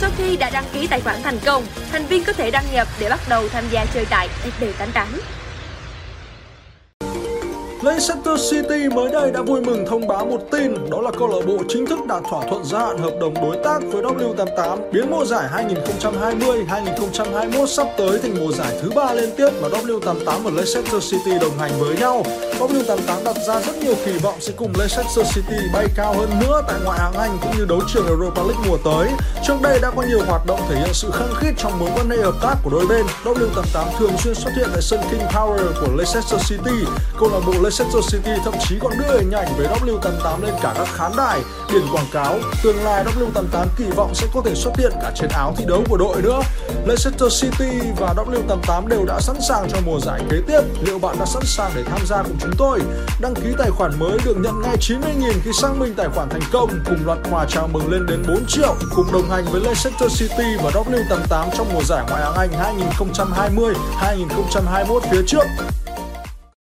Sau khi đã đăng ký tài khoản thành công, thành viên có thể đăng nhập để bắt đầu tham gia chơi tại FB88. Leicester City mới đây đã vui mừng thông báo một tin, đó là câu lạc bộ chính thức đạt thỏa thuận gia hạn hợp đồng đối tác với W88, biến mùa giải 2020-2021 sắp tới thành mùa giải thứ ba liên tiếp mà W88 và Leicester City đồng hành với nhau. W88 đặt ra rất nhiều kỳ vọng sẽ cùng Leicester City bay cao hơn nữa tại ngoại hạng Anh cũng như đấu trường Europa League mùa tới. Trước đây đã có nhiều hoạt động thể hiện sự khăng khít trong mối quan hệ hợp tác của đôi bên. W88 thường xuyên xuất hiện tại sân King Power của Leicester City. Câu lạc bộ Leicester City thậm chí còn đưa hình ảnh về W88 lên cả các khán đài, biển quảng cáo. Tương lai W88 kỳ vọng sẽ có thể xuất hiện cả trên áo thi đấu của đội nữa. Leicester City và W88 đều đã sẵn sàng cho mùa giải kế tiếp. Liệu bạn đã sẵn sàng để tham gia cùng chúng tôi? Đăng ký tài khoản mới được nhận ngay 90.000 khi xác minh tài khoản thành công cùng loạt quà chào mừng lên đến 4 triệu. Cùng đồng hành với Leicester City và W88 trong mùa giải ngoại hạng Anh 2020-2021 phía trước.